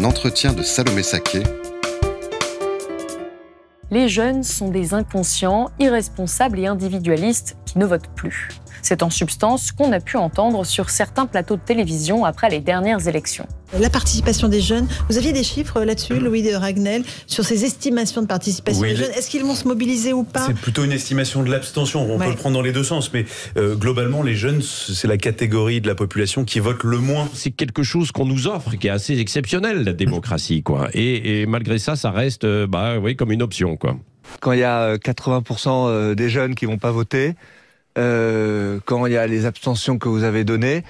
Un entretien de Salomé Saké. Les jeunes sont des inconscients, irresponsables et individualistes qui ne votent plus. C'est en substance qu'on a pu entendre sur certains plateaux de télévision après les dernières élections. La participation des jeunes, vous aviez des chiffres là-dessus, Louis de Ragnel, sur ces estimations de participation des jeunes? Est-ce qu'ils vont se mobiliser ou pas? C'est plutôt une estimation de l'abstention. On peut le prendre dans les deux sens, mais euh, globalement, les jeunes, c'est la catégorie de la population qui vote le moins. C'est quelque chose qu'on nous offre, qui est assez exceptionnel, la démocratie, quoi. Et, malgré ça, ça reste, euh, bah, oui, comme une option, quoi. Quand il y a 80% euh, des jeunes qui vont pas voter, quand il y a les abstentions que vous avez données,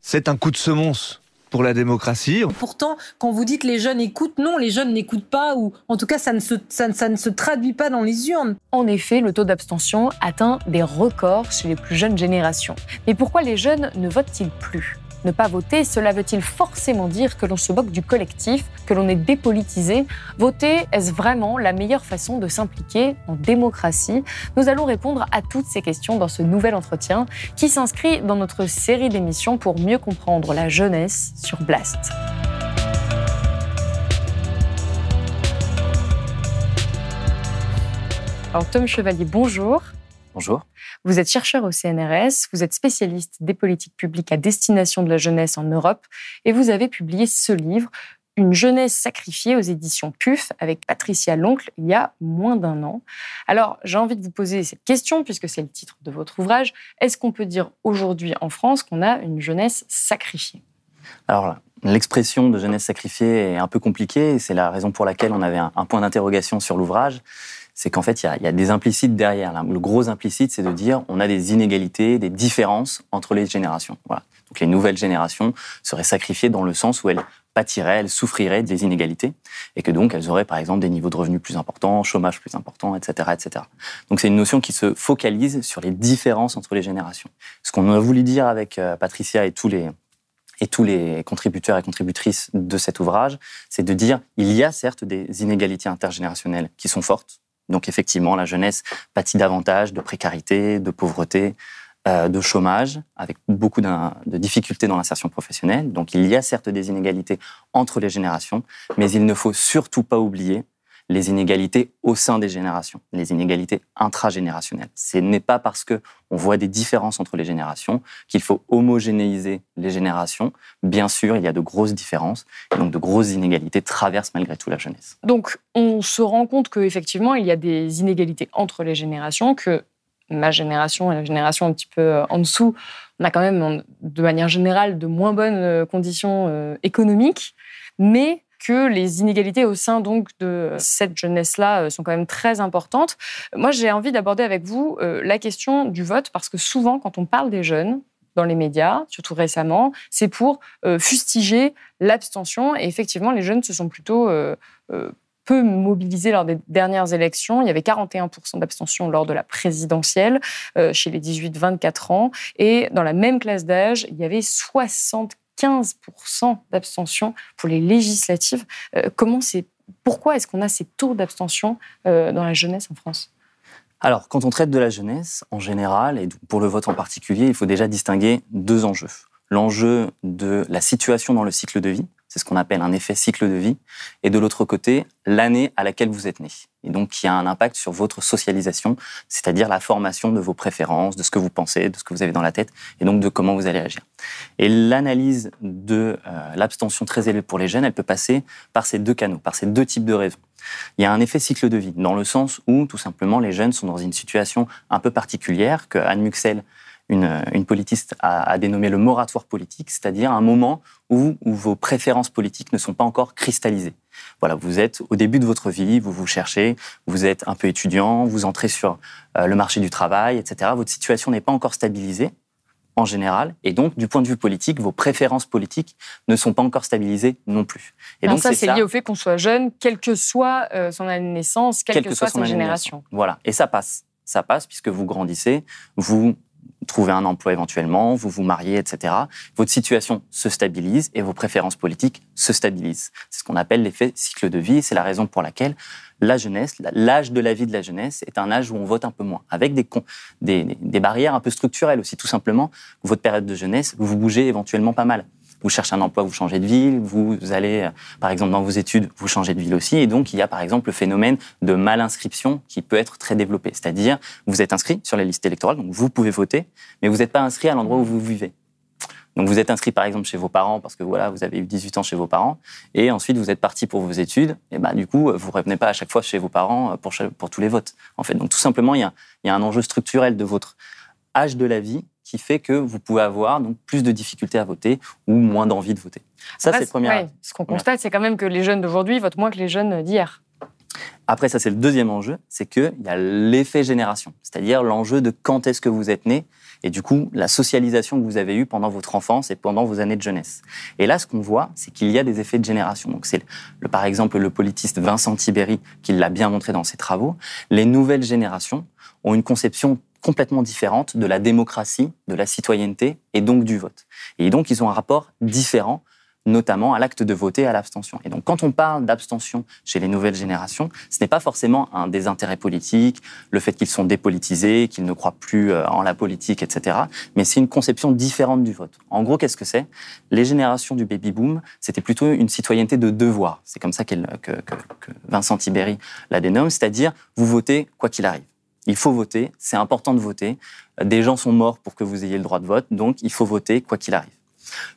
c'est un coup de semonce pour la démocratie. Pourtant, quand vous dites les jeunes écoutent, non, les jeunes n'écoutent pas, ou en tout cas, ça ne, se, ça, ne se traduit pas dans les urnes. En effet, le taux d'abstention atteint des records chez les plus jeunes générations. Mais pourquoi les jeunes ne votent-ils plus? Ne pas voter, cela veut-il forcément dire que l'on se moque du collectif, que l'on est dépolitisé? Voter, est-ce vraiment la meilleure façon de s'impliquer en démocratie? Nous allons répondre à toutes ces questions dans ce nouvel entretien qui s'inscrit dans notre série d'émissions pour mieux comprendre la jeunesse sur Blast. Alors Tom Chevalier, bonjour. Bonjour. Vous êtes chercheur au CNRS, vous êtes spécialiste des politiques publiques à destination de la jeunesse en Europe et vous avez publié ce livre, Une jeunesse sacrifiée aux éditions PUF avec Patricia Loncle il y a moins d'un an. Alors, j'ai envie de vous poser cette question puisque c'est le titre de votre ouvrage. Est-ce qu'on peut dire aujourd'hui en France qu'on a une jeunesse sacrifiée? Alors L'expression de jeunesse sacrifiée est un peu compliquée et c'est la raison pour laquelle on avait un point d'interrogation sur l'ouvrage c'est qu'en fait, il y, a, des implicites derrière. Le gros implicite, c'est de dire on a des inégalités, des différences entre les générations. Voilà. Donc les nouvelles générations seraient sacrifiées dans le sens où elles pâtiraient, elles souffriraient des inégalités, et que donc elles auraient par exemple des niveaux de revenus plus importants, chômage plus important, etc., etc. Donc c'est une notion qui se focalise sur les différences entre les générations. Ce qu'on a voulu dire avec euh, Patricia et tous les et tous les contributeurs et contributrices de cet ouvrage, c'est de dire il y a certes des inégalités intergénérationnelles qui sont fortes, donc effectivement, la jeunesse pâtit davantage de précarité, de pauvreté, euh, de chômage, avec beaucoup de difficultés dans l'insertion professionnelle. Donc il y a certes des inégalités entre les générations, mais il ne faut surtout pas oublier les inégalités au sein des générations, les inégalités intragénérationnelles. Ce n'est pas parce que on voit des différences entre les générations qu'il faut homogénéiser les générations. Bien sûr, il y a de grosses différences et donc de grosses inégalités traversent malgré tout la jeunesse. Donc, on se rend compte qu'effectivement, il y a des inégalités entre les générations, que ma génération et la génération un petit peu euh, en dessous, on a quand même, de manière générale, de moins bonnes euh, conditions euh, économiques, mais que les inégalités au sein donc de cette jeunesse-là euh, sont quand même très importantes. Moi, j'ai envie d'aborder avec vous euh, la question du vote parce que souvent, quand on parle des jeunes, dans les médias, surtout récemment, c'est pour euh, fustiger l'abstention. Et effectivement, les jeunes se sont plutôt peu mobilisés lors des dernières élections. Il y avait 41% d'abstention lors de la présidentielle chez les 18-24 ans. Et dans la même classe d'âge, il y avait 64 15% d'abstention pour les législatives. Euh, comment c'est, pourquoi est-ce qu'on a ces taux d'abstention euh, dans la jeunesse en France? Alors, quand on traite de la jeunesse, en général, et pour le vote en particulier, il faut déjà distinguer deux enjeux. L'enjeu de la situation dans le cycle de vie, c'est ce qu'on appelle un effet cycle de vie, et de l'autre côté, l'année à laquelle vous êtes né. Et donc, qui a un impact sur votre socialisation, c'est-à-dire la formation de vos préférences, de ce que vous pensez, de ce que vous avez dans la tête, et donc de comment vous allez agir. Et l'analyse de euh, l'abstention très élevée pour les jeunes, elle peut passer par ces deux canaux, par ces deux types de raisons. Il y a un effet cycle de vie, dans le sens où, tout simplement, les jeunes sont dans une situation un peu particulière que Anne Muxel une, une politiste a, dénommé le moratoire politique, c'est-à-dire un moment où, où, vos préférences politiques ne sont pas encore cristallisées. Voilà, vous êtes au début de votre vie, vous vous cherchez, vous êtes un peu étudiant, vous entrez sur euh, le marché du travail, etc. Votre situation n'est pas encore stabilisée. en général. Et donc, du point de vue politique, vos préférences politiques ne sont pas encore stabilisées non plus. Et donc, ça, c'est lié au fait qu'on soit jeune, quelle que soit euh, son année de naissance, quelle, que, soit, sa génération. Voilà. Et ça passe. Ça passe puisque vous grandissez, vous trouvez un emploi éventuellement, vous vous mariez, etc. Votre situation se stabilise et vos préférences politiques se stabilisent. C'est ce qu'on appelle l'effet cycle de vie. C'est la raison pour laquelle la jeunesse, l'âge de la vie de la jeunesse est un âge où on vote un peu moins, avec des, des, des barrières un peu structurelles aussi, tout simplement. Votre période de jeunesse, vous bougez éventuellement pas mal vous cherchez un emploi, vous changez de ville, vous allez, euh, par exemple, dans vos études, vous changez de ville aussi. Et donc, il y a, par exemple, le phénomène de mal-inscription qui peut être très développé. C'est-à-dire, vous êtes inscrit sur les listes électorales, donc vous pouvez voter, mais vous n'êtes pas inscrit à l'endroit où vous vivez. Donc vous êtes inscrit par exemple chez vos parents parce que voilà, vous avez eu 18 ans chez vos parents et ensuite vous êtes parti pour vos études et bah du coup, vous revenez pas à chaque fois chez vos parents pour, pour tous les votes. En fait, donc tout simplement, il y a un enjeu structurel de votre âge de la vie qui fait que vous pouvez avoir donc plus de difficultés à voter ou moins d'envie de voter. Ça, c'est première. ce qu'on constate, c'est quand même que les jeunes d'aujourd'hui votent moins que les jeunes d'hier. Après, ça, c'est le deuxième enjeu, c'est qu'il y a l'effet génération, c'est-à-dire l'enjeu de quand est-ce que vous êtes né et du coup, la socialisation que vous avez eue pendant votre enfance et pendant vos années de jeunesse. Et là, ce qu'on voit, c'est qu'il y a des effets de génération. Donc, c'est, le, par exemple, le politiste Vincent Tiberi qui l'a bien montré dans ses travaux. Les nouvelles générations ont une conception complètement différente de la démocratie, de la citoyenneté et donc du vote. Et donc, ils ont un rapport différent notamment à l'acte de voter à l'abstention. Et donc, quand on parle d'abstention chez les nouvelles générations, ce n'est pas forcément un désintérêt politique, le fait qu'ils sont dépolitisés, qu'ils ne croient plus euh, en la politique, etc. Mais c'est une conception différente du vote. En gros, qu'est-ce que c'est? Les générations du baby-boom, c'était plutôt une citoyenneté de devoir. C'est comme ça que, Vincent Tiberi la dénomme, c'est-à-dire vous votez quoi qu'il arrive. Il faut voter, c'est important de voter. Des gens sont morts pour que vous ayez le droit de vote, donc il faut voter quoi qu'il arrive.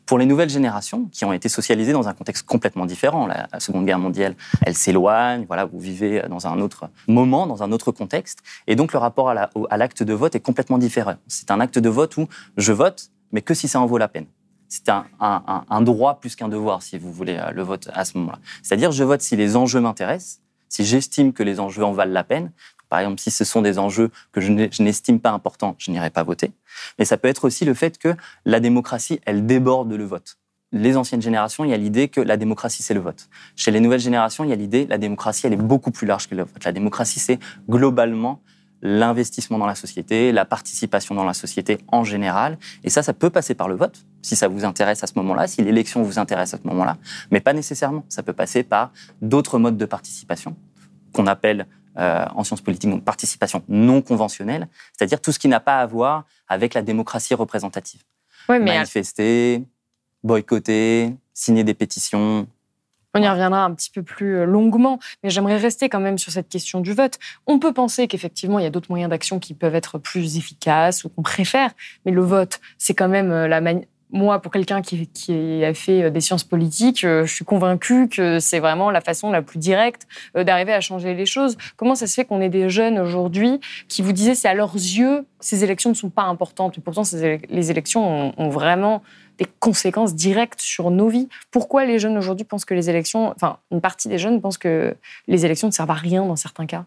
Pour les nouvelles générations, qui ont été socialisées dans un contexte complètement différent, la, Seconde Guerre mondiale, elle s'éloigne, voilà, vous vivez dans un autre moment, dans un autre contexte, et donc le rapport à l'acte de vote est complètement différent. C'est un acte de vote où je vote, mais que si ça en vaut la peine. C'est un, un, droit plus qu'un devoir, si vous voulez, euh, le vote à ce moment-là. C'est-à-dire, je vote si les enjeux m'intéressent, si j'estime que les enjeux en valent la peine, par exemple, si ce sont des enjeux que je n'estime pas importants, je n'irai pas voter. Mais ça peut être aussi le fait que la démocratie, elle déborde le vote. Les anciennes générations, il y a l'idée que la démocratie, c'est le vote. Chez les nouvelles générations, il y a l'idée que la démocratie, elle est beaucoup plus large que le vote. La démocratie, c'est globalement l'investissement dans la société, la participation dans la société en général. Et ça, ça peut passer par le vote, si ça vous intéresse à ce moment-là, si l'élection vous intéresse à ce moment-là, mais pas nécessairement. Ça peut passer par d'autres modes de participation qu'on appelle euh, en sciences politiques, donc participation non conventionnelle, c'est-à-dire tout ce qui n'a pas à voir avec la démocratie représentative. Manifester, boycotter, signer des pétitions. On y reviendra un petit peu plus euh, longuement, mais j'aimerais rester quand même sur cette question du vote. On peut penser qu'effectivement, il y a d'autres moyens d'action qui peuvent être plus efficaces ou qu'on préfère, mais le vote, c'est quand même euh, la manière moi, pour quelqu'un qui, qui, a fait euh, des sciences politiques, euh, je suis convaincue que c'est vraiment la façon la plus directe euh, d'arriver à changer les choses. Comment ça se fait qu'on ait des jeunes aujourd'hui qui vous disaient c'est à leurs yeux, ces élections ne sont pas importantes, et pourtant les élections ont, vraiment des conséquences directes sur nos vies. Pourquoi les jeunes aujourd'hui pensent que les élections, enfin une partie des jeunes pensent que les élections ne servent à rien dans certains cas?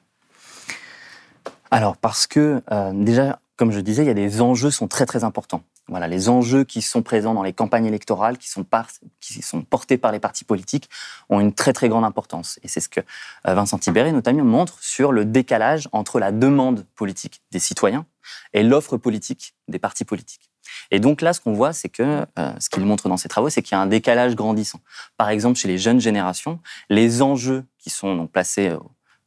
Alors parce que déjà, comme je disais, il y a des enjeux sont très très importants. Voilà, les enjeux qui sont présents dans les campagnes électorales, qui sont, qui sont portés par les partis politiques, ont une très très grande importance. Et c'est ce que euh, Vincent Tiberi notamment montre sur le décalage entre la demande politique des citoyens et l'offre politique des partis politiques. Et donc là, ce qu'on voit, c'est que, euh, ce qu'il montre dans ses travaux, c'est qu'il y a un décalage grandissant. Par exemple, chez les jeunes générations, les enjeux qui sont donc placés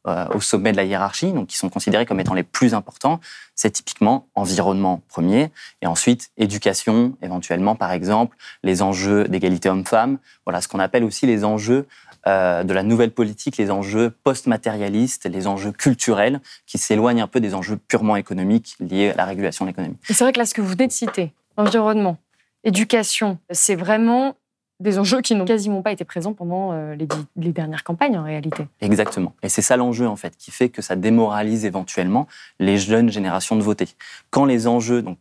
au sommet de la hiérarchie, donc qui sont considérés comme étant les plus importants, c'est typiquement environnement premier, et ensuite éducation, éventuellement par exemple les enjeux d'égalité homme-femme, voilà ce qu'on appelle aussi les enjeux euh, de la nouvelle politique, les enjeux post-matérialistes, les enjeux culturels, qui s'éloignent un peu des enjeux purement économiques liés à la régulation de l'économie. C'est vrai que là, ce que vous venez de citer, environnement, éducation, c'est vraiment des enjeux qui n'ont quasiment pas été présents pendant euh, les, dernières campagnes en réalité. Exactement. Et c'est ça l'enjeu en fait qui fait que ça démoralise éventuellement les jeunes générations de voter. Quand les enjeux donc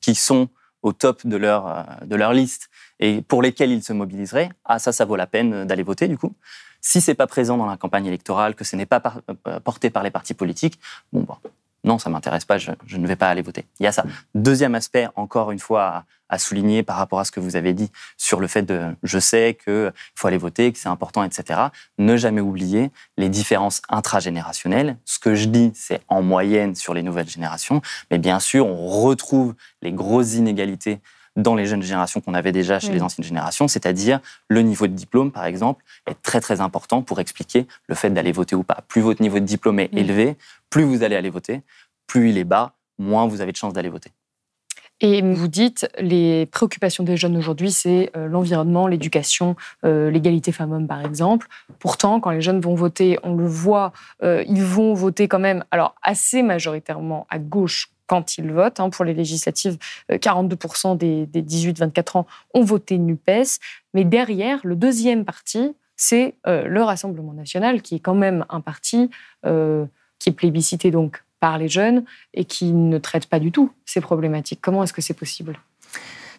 qui sont au top de leur euh, de leur liste et pour lesquels ils se mobiliseraient, ah ça ça vaut la peine d'aller voter du coup. Si c'est pas présent dans la campagne électorale, que ce n'est pas euh, porté par les partis politiques, bon bah, non, ça m'intéresse pas, je, ne vais pas aller voter. Il y a ça. Deuxième aspect, encore une fois, à, souligner par rapport à ce que vous avez dit sur le fait de, je sais qu'il faut aller voter, que c'est important, etc. Ne jamais oublier les différences intragénérationnelles. Ce que je dis, c'est en moyenne sur les nouvelles générations, mais bien sûr, on retrouve les grosses inégalités dans les jeunes générations qu'on avait déjà chez les anciennes générations, c'est-à-dire le niveau de diplôme, par exemple, est très très important pour expliquer le fait d'aller voter ou pas. Plus votre niveau de diplôme est élevé, plus vous allez aller voter, plus il est bas, moins vous avez de chances d'aller voter. Et vous dites, les préoccupations des jeunes aujourd'hui, c'est euh, l'environnement, l'éducation, euh, l'égalité femmes-hommes, par exemple. Pourtant, quand les jeunes vont voter, on le voit, euh, ils vont voter quand même, alors assez majoritairement à gauche quand ils votent. Hein, pour les législatives, 42% des, des 18-24 ans ont voté NUPES. Mais derrière, le deuxième parti, c'est le Rassemblement national, qui est quand même un parti qui est plébiscité donc par les jeunes et qui ne traitent pas du tout ces problématiques. Comment est-ce que c'est possible?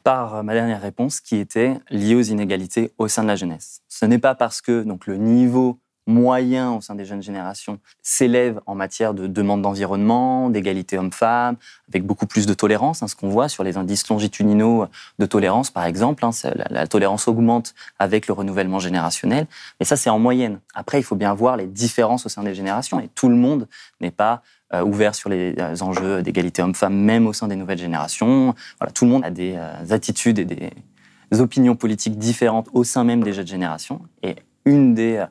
Par ma dernière réponse qui était liée aux inégalités au sein de la jeunesse. Ce n'est pas parce que donc, le niveau moyen au sein des jeunes générations s'élève en matière de demande d'environnement, d'égalité homme-femme, avec beaucoup plus de tolérance. Hein, ce qu'on voit sur les indices longitudinaux de tolérance, par exemple, hein, la, tolérance augmente avec le renouvellement générationnel. Mais ça, c'est en moyenne. Après, il faut bien voir les différences au sein des générations. Et tout le monde n'est pas euh, ouvert sur les euh, enjeux d'égalité homme-femme, même au sein des nouvelles générations. Voilà, tout le monde a des euh, attitudes et des opinions politiques différentes au sein même des jeunes générations. Et une des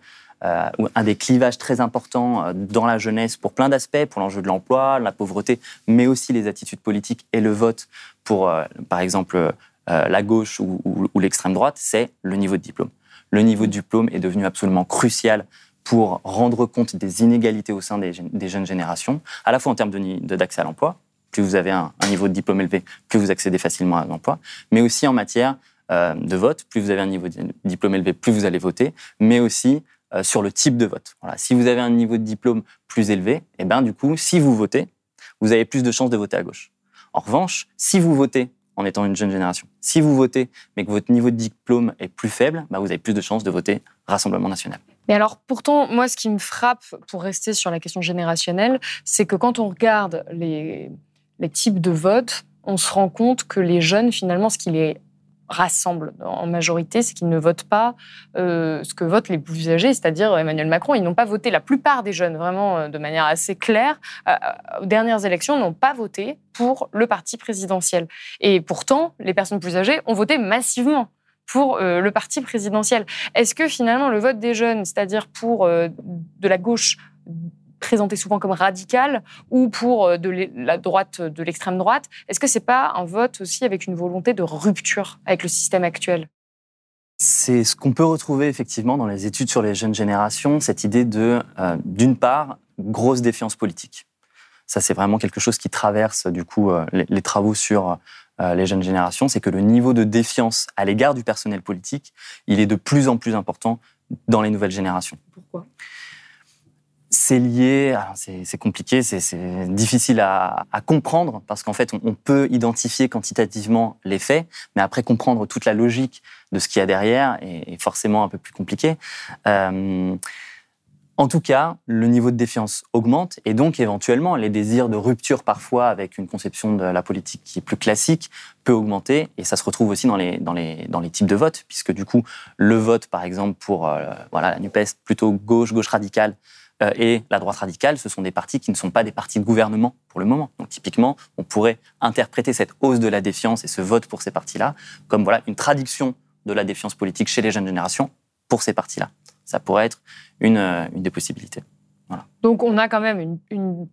un des clivages très importants euh, dans la jeunesse pour plein d'aspects, pour l'enjeu de l'emploi, la pauvreté, mais aussi les attitudes politiques et le vote pour, euh, par exemple, la gauche ou, l'extrême droite, c'est le niveau de diplôme. Le niveau de diplôme est devenu absolument crucial pour rendre compte des inégalités au sein des, jeunes générations, à la fois en termes d'accès à l'emploi, plus vous avez un, niveau de diplôme élevé, plus vous accédez facilement à l'emploi, mais aussi en matière de vote, plus vous avez un niveau de diplôme élevé, plus vous allez voter, mais aussi euh, sur le type de vote. Voilà. Si vous avez un niveau de diplôme plus élevé, eh ben, du coup, si vous votez, vous avez plus de chances de voter à gauche. En revanche, si vous votez en étant une jeune génération, si vous votez mais que votre niveau de diplôme est plus faible, bah, vous avez plus de chances de voter Rassemblement national. Mais alors, pourtant, moi, ce qui me frappe, pour rester sur la question générationnelle, c'est que quand on regarde les, les types de votes, on se rend compte que les jeunes, finalement, ce qui les rassemble en majorité, c'est qu'ils ne votent pas euh, ce que votent les plus âgés, c'est-à-dire Emmanuel Macron. Ils n'ont pas voté, la plupart des jeunes, vraiment euh, de manière assez claire, euh, aux dernières élections, n'ont pas voté pour le parti présidentiel. Et pourtant, les personnes plus âgées ont voté massivement pour le parti présidentiel. Est-ce que finalement le vote des jeunes, c'est-à-dire pour de la gauche présenté souvent comme radical ou pour euh, de la droite, de l'extrême droite. Est-ce que c'est pas un vote aussi avec une volonté de rupture avec le système actuel? C'est ce qu'on peut retrouver effectivement dans les études sur les jeunes générations, cette idée de, euh, d'une part, grosse défiance politique. Ça, c'est vraiment quelque chose qui traverse du coup euh, les, travaux sur les jeunes générations, c'est que le niveau de défiance à l'égard du personnel politique, il est de plus en plus important dans les nouvelles générations. Pourquoi? C'est lié, c'est compliqué, c'est difficile à, comprendre parce qu'en fait, on, peut identifier quantitativement les faits, mais après comprendre toute la logique de ce qu'il y a derrière est, forcément un peu plus compliqué. Euh, en tout cas, le niveau de défiance augmente et donc éventuellement les désirs de rupture parfois avec une conception de la politique qui est plus classique peut augmenter et ça se retrouve aussi dans les, types de votes puisque du coup le vote par exemple pour euh, voilà, la NUPES plutôt gauche, gauche radicale et la droite radicale, ce sont des partis qui ne sont pas des partis de gouvernement pour le moment. Donc typiquement, on pourrait interpréter cette hausse de la défiance et ce vote pour ces partis-là comme voilà une traduction de la défiance politique chez les jeunes générations pour ces partis-là. Ça pourrait être une, euh, des possibilités. Donc on a quand même une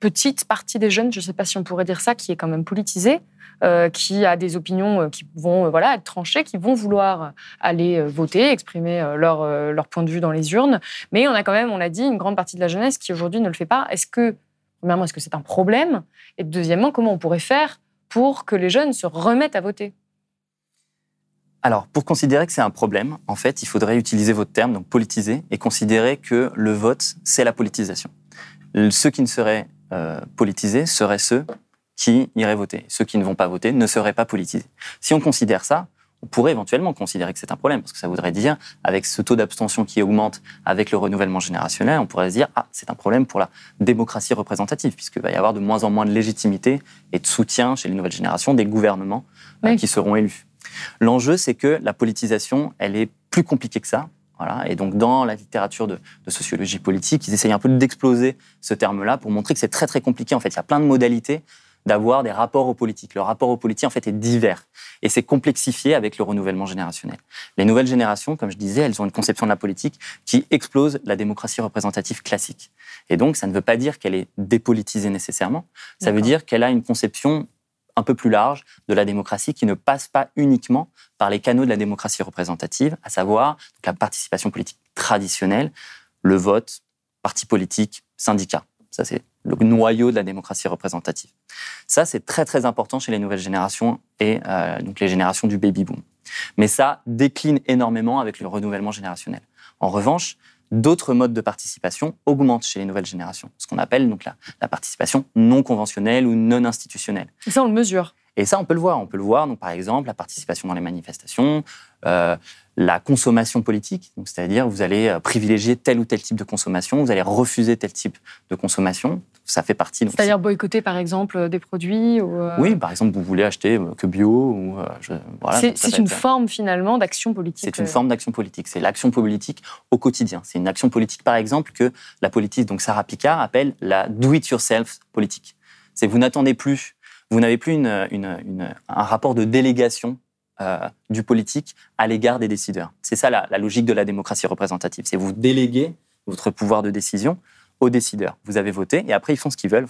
petite partie des jeunes, je ne sais pas si on pourrait dire ça, qui est quand même politisée, euh, qui a des opinions euh, qui vont euh, voilà, être tranchées, qui vont vouloir aller voter, exprimer leur, leur point de vue dans les urnes. Mais on a quand même, on l'a dit, une grande partie de la jeunesse qui aujourd'hui ne le fait pas. Est-ce que, premièrement, est-ce que c'est un problème? Et deuxièmement, comment on pourrait faire pour que les jeunes se remettent à voter? Alors, pour considérer que c'est un problème, en fait, il faudrait utiliser votre terme, donc politiser, et considérer que le vote, c'est la politisation. Ceux qui ne seraient politisés seraient ceux qui iraient voter. Ceux qui ne vont pas voter ne seraient pas politisés. Si on considère ça, on pourrait éventuellement considérer que c'est un problème, parce que ça voudrait dire, avec ce taux d'abstention qui augmente avec le renouvellement générationnel, on pourrait se dire, ah, c'est un problème pour la démocratie représentative, puisqu'il va y avoir de moins en moins de légitimité et de soutien chez les nouvelles générations des gouvernements euh, qui seront élus. L'enjeu, c'est que la politisation, elle est plus compliquée que ça. Voilà. Et donc, dans la littérature de, de sociologie politique, ils essayent un peu d'exploser ce terme-là pour montrer que c'est très, très compliqué. En fait, il y a plein de modalités d'avoir des rapports aux politiques. Le rapport aux politiques, en fait, est divers. Et c'est complexifié avec le renouvellement générationnel. Les nouvelles générations, comme je disais, elles ont une conception de la politique qui explose la démocratie représentative classique. Et donc, ça ne veut pas dire qu'elle est dépolitisée nécessairement. Ça veut dire qu'elle a une conception un peu plus large de la démocratie qui ne passe pas uniquement par les canaux de la démocratie représentative, à savoir la participation politique traditionnelle, le vote, parti politique, syndicat. Ça, c'est le noyau de la démocratie représentative. Ça, c'est très très important chez les nouvelles générations et euh, donc les générations du baby boom. Mais ça décline énormément avec le renouvellement générationnel. En revanche, d'autres modes de participation augmentent chez les nouvelles générations, ce qu'on appelle donc la, la, participation non conventionnelle ou non institutionnelle. Et ça, on le mesure. Et ça, on peut le voir. On peut le voir, donc, par exemple, la participation dans les manifestations, euh, la consommation politique, c'est-à-dire vous allez euh, privilégier tel ou tel type de consommation, vous allez refuser tel type de consommation. Ça fait partie. C'est-à-dire boycotter, par exemple, des produits ou euh, Oui, par exemple, vous voulez acheter que bio. ou je, voilà, C'est une forme, finalement, d'action politique. C'est une forme d'action politique. C'est l'action politique au quotidien. C'est une action politique, par exemple, que la politique, donc Sarah Picard, appelle la do-it-yourself politique. C'est vous n'attendez plus vous n'avez plus un rapport de délégation euh, du politique à l'égard des décideurs. C'est ça la, logique de la démocratie représentative. C'est vous déléguer votre pouvoir de décision aux décideurs. Vous avez voté et après ils font ce qu'ils veulent.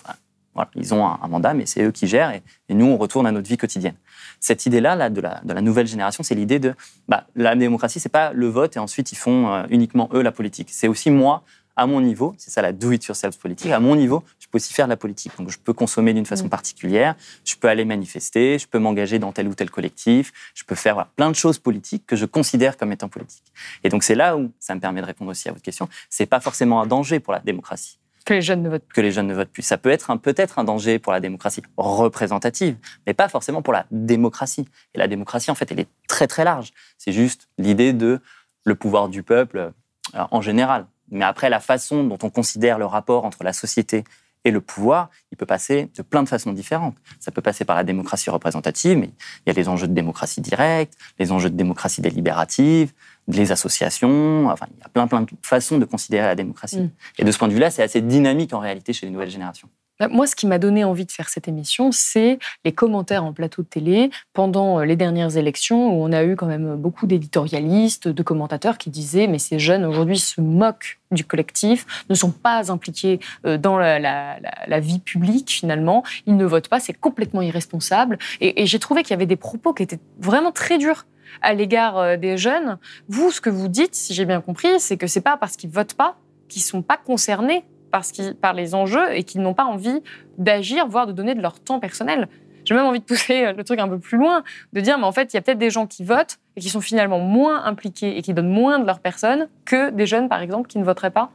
Ils ont un, mandat, mais c'est eux qui gèrent et, nous on retourne à notre vie quotidienne. Cette idée-là, là, de, la, de la nouvelle génération, c'est l'idée de bah, la démocratie, c'est pas le vote et ensuite ils font euh, uniquement eux la politique. C'est aussi moi à mon niveau, c'est ça la do-it-yourself politique, à mon niveau, je peux aussi faire de la politique. Donc je peux consommer d'une façon mm. particulière, je peux aller manifester, je peux m'engager dans tel ou tel collectif, je peux faire voilà, plein de choses politiques que je considère comme étant politiques. Et donc c'est là où ça me permet de répondre aussi à votre question. C'est pas forcément un danger pour la démocratie. Que les jeunes ne votent plus. Que les jeunes ne votent plus. Ça peut être peut-être un danger pour la démocratie représentative, mais pas forcément pour la démocratie. Et la démocratie, en fait, elle est très très large. C'est juste l'idée de le pouvoir du peuple euh, en général. Mais après, la façon dont on considère le rapport entre la société et le pouvoir, il peut passer de plein de façons différentes. Ça peut passer par la démocratie représentative, mais il y a les enjeux de démocratie directe, les enjeux de démocratie délibérative, les associations, enfin, il y a plein, plein de façons de considérer la démocratie. Mm. Et de ce point de vue-là, c'est assez dynamique en réalité chez les nouvelles générations. Moi, ce qui m'a donné envie de faire cette émission, c'est les commentaires en plateau de télé pendant euh, les dernières élections où on a eu quand même beaucoup d'éditorialistes, de commentateurs qui disaient mais ces jeunes aujourd'hui se moquent du collectif, ne sont pas impliqués euh, dans la vie publique finalement, ils ne votent pas, c'est complètement irresponsable. Et, et j'ai trouvé qu'il y avait des propos qui étaient vraiment très durs à l'égard euh, des jeunes. Vous, ce que vous dites, si j'ai bien compris, c'est que c'est pas parce qu'ils votent pas qu'ils sont pas concernés parce par les enjeux et qu'ils n'ont pas envie d'agir, voire de donner de leur temps personnel. J'ai même envie de pousser le truc un peu plus loin, de dire, mais en fait, il y a peut-être des gens qui votent et qui sont finalement moins impliqués et qui donnent moins de leur personne que des jeunes, par exemple, qui ne voteraient pas.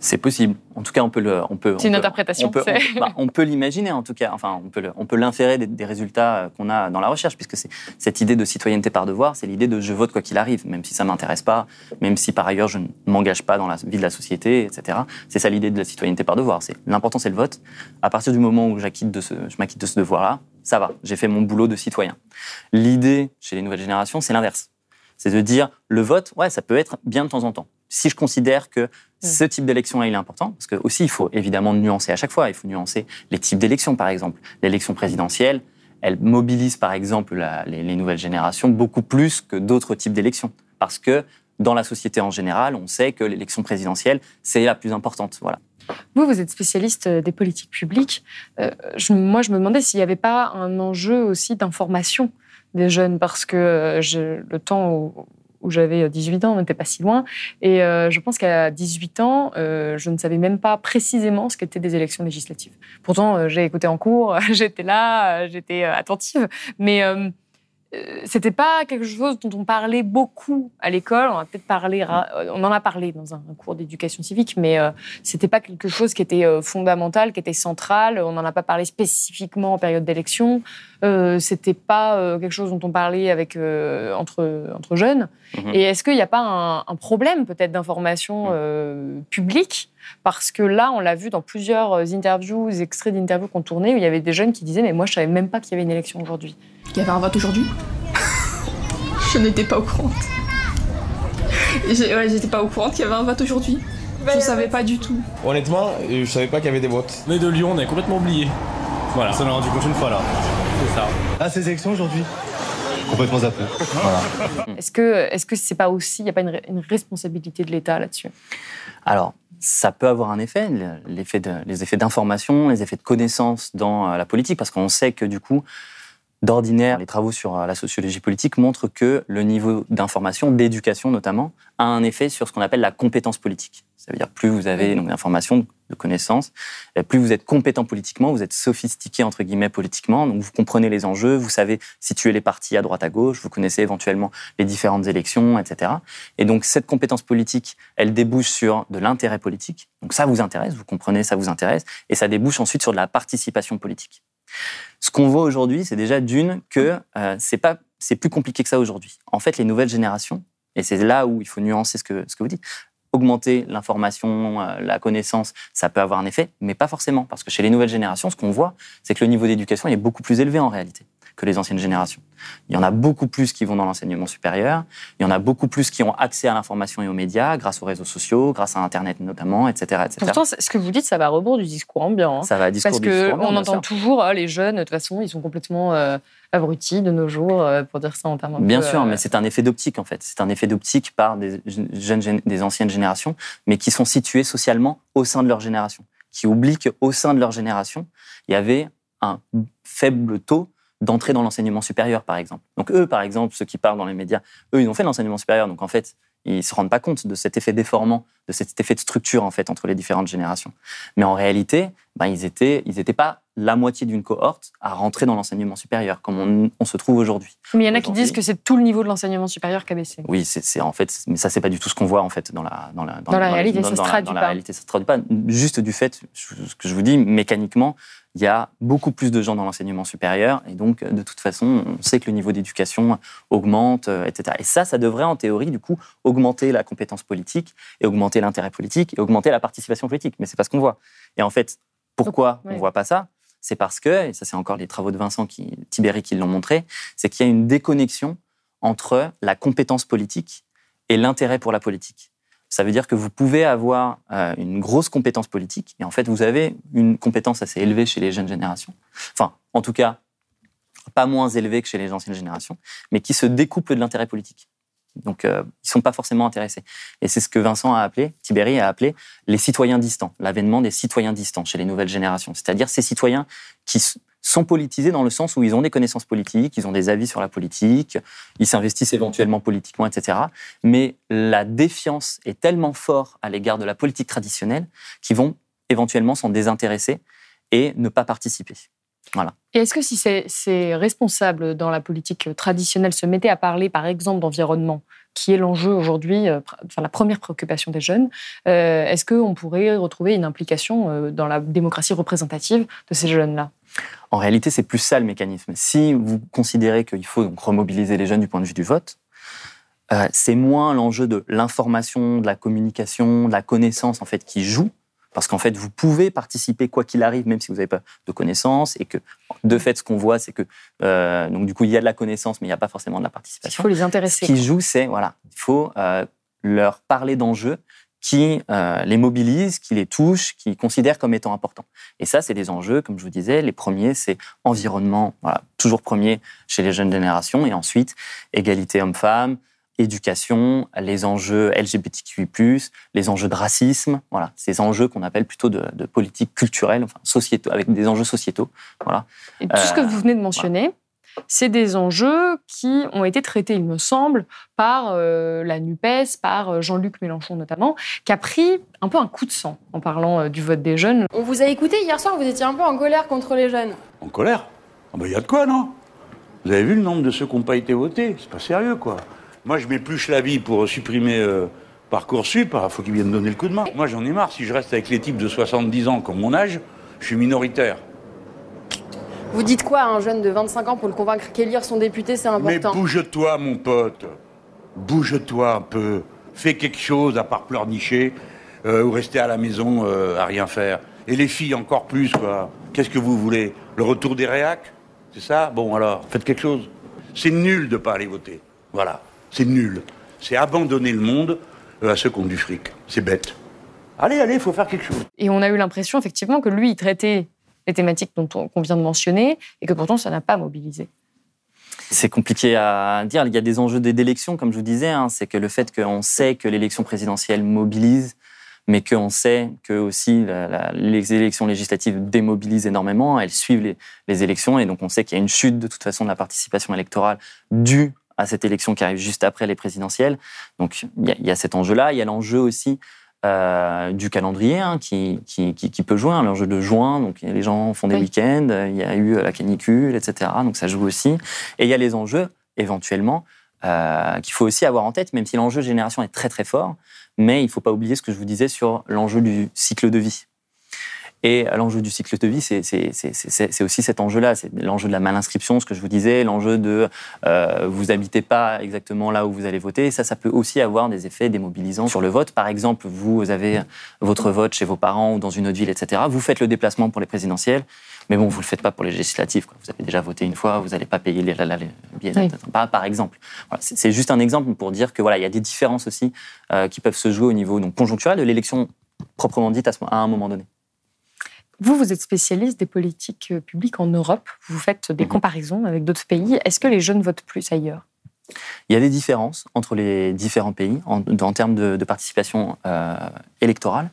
C'est possible. En tout cas, on peut le, on peut. C'est une interprétation. On peut, on, bah, on peut l'imaginer en tout cas. Enfin, on peut, le, on peut l'inférer des, des, résultats euh, qu'on a dans la recherche, puisque c'est cette idée de citoyenneté par devoir, c'est l'idée de je vote quoi qu'il arrive, même si ça m'intéresse pas, même si par ailleurs je ne m'engage pas dans la vie de la société, etc. C'est ça l'idée de la citoyenneté par devoir. C'est l'important, c'est le vote. À partir du moment où j'acquitte de ce, je m'acquitte de ce devoir-là, ça va. J'ai fait mon boulot de citoyen. L'idée chez les nouvelles générations, c'est l'inverse. C'est de dire le vote, ouais, ça peut être bien de temps en temps si je considère que ce type d'élection-là, il est important, parce que aussi, il faut évidemment nuancer à chaque fois. Il faut nuancer les types d'élections, par exemple. L'élection présidentielle, elle mobilise, par exemple, la, les, les, nouvelles générations beaucoup plus que d'autres types d'élections. Parce que dans la société en général, on sait que l'élection présidentielle, c'est la plus importante. Voilà. Vous, vous êtes spécialiste des politiques publiques. Euh, je, moi, je me demandais s'il n'y avait pas un enjeu aussi d'information des jeunes, parce que je, le temps où, où j'avais 18 ans, on n'était pas si loin. Et euh, je pense qu'à 18 ans, euh, je ne savais même pas précisément ce qu'étaient des élections législatives. Pourtant, euh, j'ai écouté en cours, j'étais là, j'étais attentive. Mais euh, c'était pas quelque chose dont on parlait beaucoup à l'école. On a peut-être parlé, on en a parlé dans un cours d'éducation civique, mais euh, c'était pas quelque chose qui était euh, fondamental, qui était central. On n'en a pas parlé spécifiquement en période d'élection. Euh, c'était pas quelque chose dont on parlait avec entre entre jeunes. Mhm. Et est-ce qu'il n'y a pas un, un problème peut-être d'information mhm. publique parce que là, on l'a vu dans plusieurs interviews, extraits d'interviews qu'on tournait, où il y avait des jeunes qui disaient mais moi je savais même pas qu'il y avait une élection aujourd'hui. Il y avait un vote aujourd'hui Je n'étais pas au courant. Ouais, j'étais pas au courant qu'il y avait un vote aujourd'hui. Je savais pas du tout. Honnêtement, je savais pas qu'il y avait des votes. Mais de Lyon, on est complètement oublié. Voilà. Ça m'a rendu compte une fois là. C'est ça. Ah, ces élections aujourd'hui Complètement zappé. Voilà. Est-ce que est-ce que c'est pas aussi, il n'y a pas une, une responsabilité de l'État là-dessus? Alors, ça peut avoir un effet, de, les effets d'information, les effets de connaissance dans euh, la politique, parce qu'on sait que du coup, D'ordinaire, les travaux sur euh, la sociologie politique montrent que le niveau d'information, d'éducation notamment, a un effet sur ce qu'on appelle la compétence politique. Ça veut dire plus vous avez d'informations, de connaissances, euh, plus vous êtes compétent politiquement, vous êtes sophistiqué entre guillemets politiquement, donc vous comprenez les enjeux, vous savez situer les partis à droite à gauche, vous connaissez éventuellement les différentes élections, etc. Et donc cette compétence politique, elle débouche sur de l'intérêt politique. Donc ça vous intéresse, vous comprenez, ça vous intéresse, et ça débouche ensuite sur de la participation politique. Ce qu'on voit aujourd'hui, c'est déjà d'une que euh, c'est plus compliqué que ça aujourd'hui. En fait, les nouvelles générations, et c'est là où il faut nuancer ce que, ce que vous dites, augmenter l'information, euh, la connaissance, ça peut avoir un effet, mais pas forcément. Parce que chez les nouvelles générations, ce qu'on voit, c'est que le niveau d'éducation est beaucoup plus élevé en réalité que les anciennes générations. Il y en a beaucoup plus qui vont dans l'enseignement supérieur, il y en a beaucoup plus qui ont accès à l'information et aux médias, grâce aux réseaux sociaux, grâce à Internet notamment, etc. etc. Pourtant, ce que vous dites, ça va à rebours du discours ambiant. Hein. Ça va à discours Parce qu'on entend toujours, ah, les jeunes, de toute façon, ils sont complètement euh, abrutis de nos jours, euh, pour dire ça en termes Bien sûr, euh, mais c'est un effet d'optique, en fait. C'est un effet d'optique par des, jeunes, des anciennes générations, mais qui sont situés socialement au sein de leur génération, qui oublient qu'au sein de leur génération, il y avait un faible taux d'entrer dans l'enseignement supérieur, par exemple. Donc eux, par exemple, ceux qui parlent dans les médias, eux, ils ont fait l'enseignement supérieur. Donc en fait, ils se rendent pas compte de cet effet déformant, de cet effet de structure en fait entre les différentes générations. Mais en réalité, ben, ils étaient, ils étaient pas la moitié d'une cohorte à rentrer dans l'enseignement supérieur, comme on, se trouve aujourd'hui. Mais il y en a qui disent que c'est tout le niveau de l'enseignement supérieur qui a baissé. Oui, c'est en fait, mais ça c'est pas du tout ce qu'on voit en fait dans la dans la dans, la, réalité, ça se traduit pas. réalité, ça se traduit pas. Juste du fait, ce que je vous dis, mécaniquement, il y a beaucoup plus de gens dans l'enseignement supérieur et donc de toute façon, on sait que le niveau d'éducation augmente, euh, etc. Et ça, ça devrait en théorie du coup augmenter la compétence politique et augmenter l'intérêt politique et augmenter la participation politique. Mais c'est pas ce qu'on voit. Et en fait, pourquoi on voit pas ça? C'est parce que, et ça c'est encore les travaux de Vincent qui, Tibéri qui l'ont montré, c'est qu'il y a une déconnexion entre la compétence politique et l'intérêt pour la politique. Ça veut dire que vous pouvez avoir euh, une grosse compétence politique et en fait vous avez une compétence assez élevée chez les jeunes générations. Enfin, en tout cas, pas moins élevée que chez les anciennes générations, mais qui se découple de l'intérêt politique. Donc, euh, ils sont pas forcément intéressés. Et c'est ce que Vincent a appelé, Tibéri a appelé les citoyens distants, l'avènement des citoyens distants chez les nouvelles générations. C'est-à-dire ces citoyens qui sont politisés dans le sens où ils ont des connaissances politiques, ils ont des avis sur la politique, ils s'investissent éventuellement politiquement, etc. Mais la défiance est tellement forte à l'égard de la politique traditionnelle qu'ils vont éventuellement s'en désintéresser et ne pas participer. Et est-ce que si ces, responsables dans la politique traditionnelle se mettaient à parler, par exemple, d'environnement, qui est l'enjeu aujourd'hui, euh, enfin la première préoccupation des jeunes, euh, est-ce qu'on pourrait retrouver une implication euh, dans la démocratie représentative de ces jeunes-là? En réalité, c'est plus ça le mécanisme. Si vous considérez qu'il faut donc remobiliser les jeunes du point de vue du vote, c'est moins l'enjeu de l'information, de la communication, de la connaissance en fait qui joue, parce qu'en fait, vous pouvez participer quoi qu'il arrive, même si vous n'avez pas de connaissances, et que de fait, ce qu'on voit, c'est que euh, donc du coup, il y a de la connaissance, mais il n'y a pas forcément de la participation. Il faut les intéresser. Ce qui joue, c'est voilà, il faut euh, leur parler d'enjeux qui euh, les mobilisent, qui les touchent, qui considèrent comme étant importants. Et ça, c'est des enjeux, comme je vous disais. Les premiers, c'est environnement, voilà, toujours premier chez les jeunes générations, et ensuite égalité homme-femme, éducation, les enjeux LGBTQI+, les enjeux de racisme, voilà, ces enjeux qu'on appelle plutôt de, politique culturelle, enfin sociétaux, avec des enjeux sociétaux, voilà. Et tout ce que vous venez de mentionner, c'est des enjeux qui ont été traités, il me semble, par euh, la NUPES, par euh, Jean-Luc Mélenchon notamment, qui a pris un peu un coup de sang en parlant euh, du vote des jeunes. On vous a écouté hier soir, vous étiez un peu en colère contre les jeunes. En colère? Ah bah, Il y a de quoi, non? Vous avez vu le nombre de ceux qui n'ont pas été votés? C'est pas sérieux, quoi. Moi, je m'épluche la vie pour supprimer euh, Parcoursup. Il faut qu'ils viennent donner le coup de main. Moi, j'en ai marre. Si je reste avec les types de 70 ans comme mon âge, je suis minoritaire. Vous dites quoi à un jeune de 25 ans pour le convaincre qu'élire son député, c'est important Mais bouge-toi, mon pote. Bouge-toi un peu. Fais quelque chose à part pleurnicher euh, ou rester à la maison euh, à rien faire. Et les filles encore plus, quoi. Qu'est-ce que vous voulez? Le retour des réacs? C'est ça? Bon, alors, faites quelque chose. C'est nul de ne pas aller voter. Voilà. C'est nul. C'est abandonner le monde euh, à ceux qui ont du fric. C'est bête. Allez, allez, il faut faire quelque chose. Et on a eu l'impression, effectivement, que lui, il traitait les thématiques dont on, vient de mentionner et que pourtant, ça n'a pas mobilisé. C'est compliqué à dire. Il y a des enjeux d'élection, comme je vous disais. Hein. C'est que le fait qu'on sait que l'élection présidentielle mobilise, mais qu'on sait que aussi les élections législatives démobilisent énormément, elles suivent les, élections, et donc on sait qu'il y a une chute de toute façon de la participation électorale due à cette élection qui arrive juste après les présidentielles. Donc il y, a cet enjeu-là. Il y a l'enjeu aussi euh, du calendrier hein, qui, qui, qui, peut jouer, hein, l'enjeu de juin. Donc les gens font des week-ends, il y a eu la canicule, etc. Donc ça joue aussi. Et il y a les enjeux éventuellement euh, qu'il faut aussi avoir en tête, même si l'enjeu génération est très très fort. Mais il ne faut pas oublier ce que je vous disais sur l'enjeu du cycle de vie. Et l'enjeu du cycle de vie, c'est aussi cet enjeu-là, c'est l'enjeu de la malinscription, ce que je vous disais, l'enjeu de euh, vous habitez pas exactement là où vous allez voter. ça, ça peut aussi avoir des effets démobilisants sur le vote. Par exemple, vous avez votre vote chez vos parents ou dans une autre ville, etc. Vous faites le déplacement pour les présidentielles, mais bon, vous le faites pas pour les législatives. Vous avez déjà voté une fois, vous n'allez pas payer les, billets, par, exemple. c'est juste un exemple pour dire que voilà, il y a des différences aussi euh, qui peuvent se jouer au niveau donc conjoncturel de l'élection proprement dite à un moment donné. Vous, vous êtes spécialiste des politiques euh, publiques en Europe. Vous faites des mhm. comparaisons avec d'autres pays. Est-ce que les jeunes votent plus ailleurs? Il y a des différences entre les différents pays en, termes de, participation euh, électorale.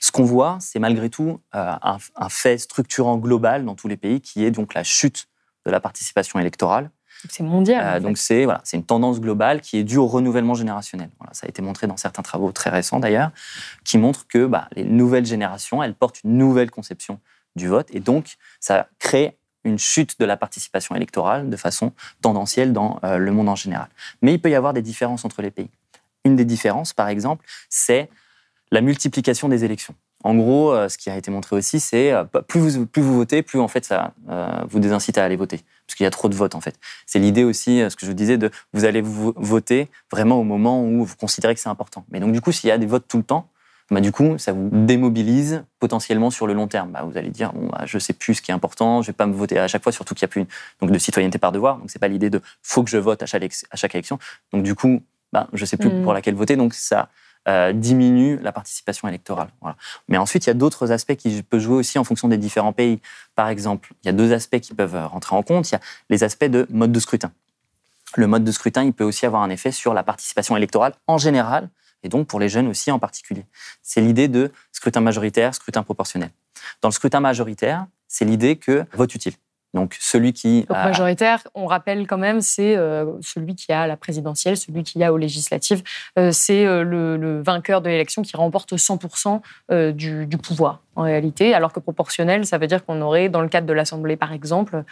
Ce qu'on voit, c'est malgré tout euh, un, fait structurant global dans tous les pays qui est donc la chute de la participation électorale c'est mondial. Euh, donc c'est voilà, c'est une tendance globale qui est due au renouvellement générationnel. Voilà, ça a été montré dans certains travaux très récents d'ailleurs, qui montrent que bah, les nouvelles générations, elles portent une nouvelle conception du vote et donc ça crée une chute de la participation électorale de façon tendancielle dans euh, le monde en général. Mais il peut y avoir des différences entre les pays. Une des différences, par exemple, c'est la multiplication des élections. En gros, euh, ce qui a été montré aussi, c'est plus vous, plus vous votez, plus en fait ça vous désincite à aller voter parce qu'il y a trop de votes en fait. C'est l'idée aussi, euh, ce que je vous disais, de vous allez vous voter vraiment au moment où vous considérez que c'est important. Mais donc du coup, s'il y a des votes tout le temps, bah, du coup, ça vous démobilise potentiellement sur le long terme. Bah, vous allez dire, bon, bah, je sais plus ce qui est important, je vais pas me voter à chaque fois, surtout qu'il n'y a plus donc, de citoyenneté par devoir. Donc, c'est pas l'idée de faut que je vote à chaque, à chaque élection. Donc, du coup, bah, je sais plus mmh. pour laquelle voter. Donc, ça, euh, diminue la participation électorale. Mais ensuite, il y a d'autres aspects qui peuvent jouer aussi en fonction des différents pays. Par exemple, il y a deux aspects qui peuvent rentrer en compte. Il y a les aspects de mode de scrutin. Le mode de scrutin, il peut aussi avoir un effet sur la participation électorale en général, et donc pour les jeunes aussi en particulier. C'est l'idée de scrutin majoritaire, scrutin proportionnel. Dans le scrutin majoritaire, c'est l'idée que vote utile. Donc celui qui Donc, majoritaire, on rappelle quand même, c'est euh, celui qui a la présidentielle, celui qui a aux législatives, euh, c'est euh, le, vainqueur de l'élection qui remporte 100% du, du, pouvoir en réalité, alors que proportionnel, ça veut dire qu'on aurait, dans le cadre de l'Assemblée par exemple,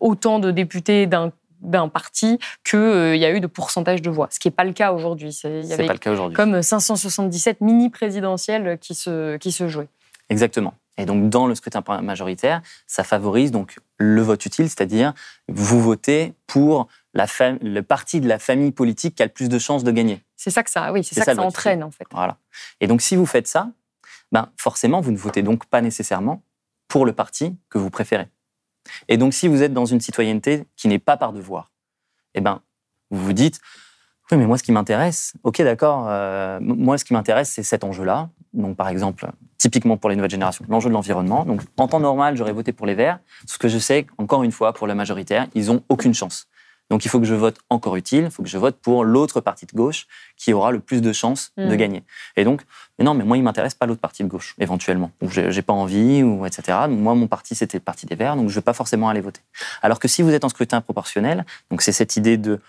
autant de députés d'un d'un parti qu'il y a eu de pourcentage de voix, ce qui n'est pas le cas aujourd'hui. Avait pas le cas aujourd'hui. comme 577 mini-présidentielles qui se, qui se jouaient. Exactement. Et donc, dans le scrutin majoritaire, ça favorise donc le vote utile, c'est-à-dire vous votez pour la le parti de la famille politique qui a le plus de chances de gagner. C'est ça que ça, oui, c'est ça, que ça entraîne en fait. Voilà. Et donc, si vous faites ça, ben forcément, vous ne votez donc pas nécessairement pour le parti que vous préférez. Et donc, si vous êtes dans une citoyenneté qui n'est pas par devoir, eh ben, vous vous dites, oui, mais moi, ce qui m'intéresse, ok, d'accord, euh, moi, ce qui m'intéresse, c'est cet enjeu-là. Donc, par exemple, typiquement pour les nouvelles générations, l'enjeu de l'environnement. Donc, en temps normal, j'aurais voté pour les Verts. Ce que je sais, encore une fois, pour la majoritaire, ils ont aucune chance. Donc, il faut que je vote encore utile. Il faut que je vote pour l'autre parti de gauche qui aura le plus de chances de hmm. gagner. Et donc, mais non, mais moi, il m'intéresse pas l'autre parti de gauche, éventuellement. Ou j'ai pas envie, ou etc. Donc, moi, mon parti, c'était le parti des Verts, donc je vais pas forcément aller voter. Alors que si vous êtes en scrutin proportionnel, donc c'est cette idée de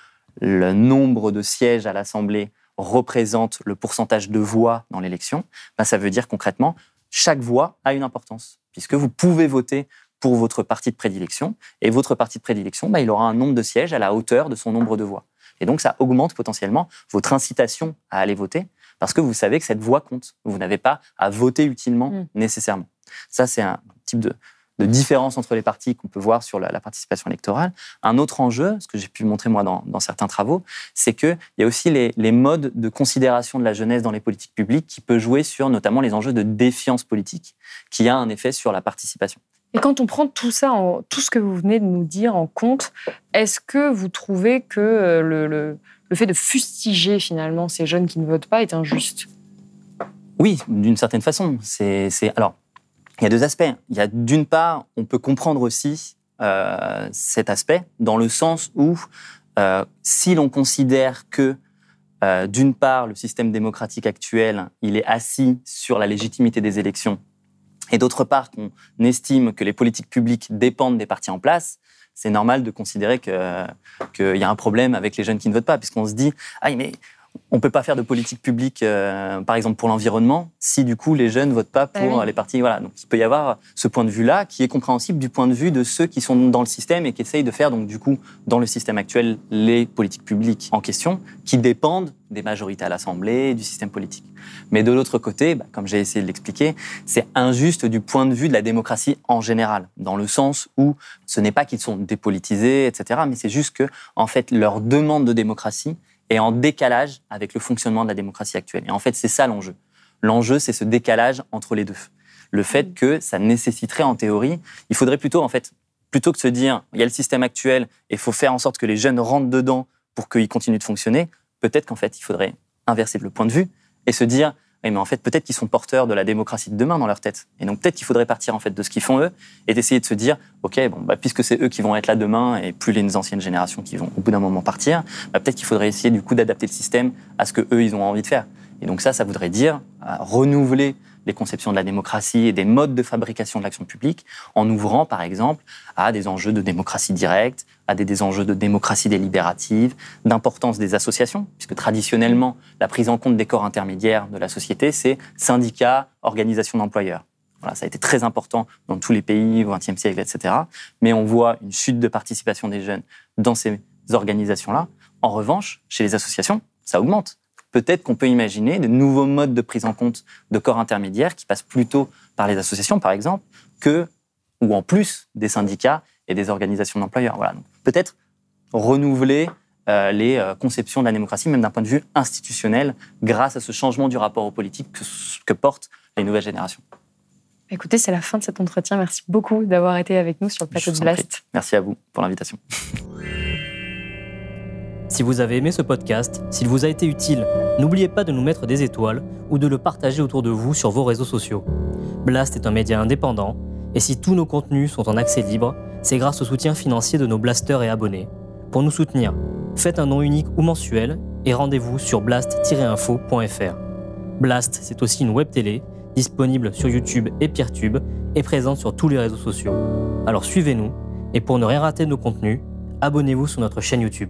le nombre de sièges à l'Assemblée représente le pourcentage de voix dans l'élection, ben ça veut dire concrètement chaque voix a une importance, puisque vous pouvez voter pour votre parti de prédilection. Et votre parti de prédilection, bah, il aura un nombre de sièges à la hauteur de son nombre de voix. Et donc, ça augmente potentiellement votre incitation à aller voter parce que vous savez que cette voix compte. Vous n'avez pas à voter utilement mm. nécessairement. Ça, c'est un type de, de différence entre les partis qu'on peut voir sur la, participation électorale. Un autre enjeu, ce que j'ai pu montrer moi dans, certains travaux, c'est qu'il y a aussi les, les, modes de considération de la jeunesse dans les politiques publiques qui peut jouer sur notamment les enjeux de défiance politique, qui a un effet sur la participation. Et quand on prend tout ça, en, tout ce que vous venez de nous dire en compte, est-ce que vous trouvez que euh, le, le, le fait de fustiger finalement ces jeunes qui ne votent pas est injuste? Oui, d'une certaine façon. C'est alors il y a deux aspects. Il y a d'une part, on peut comprendre aussi euh, cet aspect dans le sens où euh, si l'on considère que euh, d'une part le système démocratique actuel il est assis sur la légitimité des élections et d'autre part qu'on estime que les politiques publiques dépendent des partis en place, c'est normal de considérer qu'il y a un problème avec les jeunes qui ne votent pas, puisqu'on se dit ah mais on peut pas faire de politique publique, euh, par exemple pour l'environnement, si du coup les jeunes votent pas pour ah les partis. Voilà, donc il peut y avoir ce point de vue-là qui est compréhensible du point de vue de ceux qui sont dans le système et qui essayent de faire donc du coup dans le système actuel les politiques publiques en question, qui dépendent des majorités à l'Assemblée, du système politique. Mais de l'autre côté, bah, comme j'ai essayé de l'expliquer, c'est injuste du point de vue de la démocratie en général, dans le sens où ce n'est pas qu'ils sont dépolitisés, etc., mais c'est juste que en fait leur demande de démocratie est en décalage avec le fonctionnement de la démocratie actuelle. Et en fait, c'est ça l'enjeu. L'enjeu, c'est ce décalage entre les deux. Le fait que ça nécessiterait, en théorie, il faudrait plutôt, en fait, plutôt que de se dire, il y a le système actuel et il faut faire en sorte que les jeunes rentrent dedans pour qu'ils continuent de fonctionner, peut-être qu'en fait, il faudrait inverser le point de vue et se dire, mais en fait, peut-être qu'ils sont porteurs de la démocratie de demain dans leur tête. Et donc, peut-être qu'il faudrait partir en fait de ce qu'ils font eux et d'essayer de se dire, ok, bon, bah, puisque c'est eux qui vont être là demain et plus les anciennes générations qui vont au bout d'un moment partir, bah, peut-être qu'il faudrait essayer du coup d'adapter le système à ce que eux ils ont envie de faire. Et donc ça, ça voudrait dire renouveler les conceptions de la démocratie et des modes de fabrication de l'action publique en ouvrant, par exemple, à des enjeux de démocratie directe, à des, enjeux de démocratie délibérative, d'importance des associations, puisque traditionnellement, la prise en compte des corps intermédiaires de la société, c'est syndicats, organisations d'employeurs. Voilà, ça a été très important dans tous les pays au XXe siècle, etc. Mais on voit une chute de participation des jeunes dans ces organisations-là. En revanche, chez les associations, ça augmente peut-être qu'on peut imaginer de nouveaux modes de prise en compte de corps intermédiaires qui passent plutôt par les associations, par exemple, que, ou en plus des syndicats et des organisations d'employeurs. Voilà. Peut-être renouveler euh, les euh, conceptions de la démocratie, même d'un point de vue institutionnel, grâce à ce changement du rapport aux politiques que, que portent les nouvelles générations. Écoutez, c'est la fin de cet entretien. Merci beaucoup d'avoir été avec nous sur le plateau de Blast. Merci à vous pour l'invitation. Si vous avez aimé ce podcast, s'il vous a été utile, n'oubliez pas de nous mettre des étoiles ou de le partager autour de vous sur vos réseaux sociaux. Blast est un média indépendant, et si tous nos contenus sont en accès libre, c'est grâce au soutien financier de nos blasters et abonnés. Pour nous soutenir, faites un nom unique ou mensuel et rendez-vous sur blast-info.fr. Blast, c'est aussi une web télé disponible sur YouTube et Peertube et présente sur tous les réseaux sociaux. Alors suivez-nous et pour ne rien rater de nos contenus, abonnez-vous sur notre chaîne YouTube.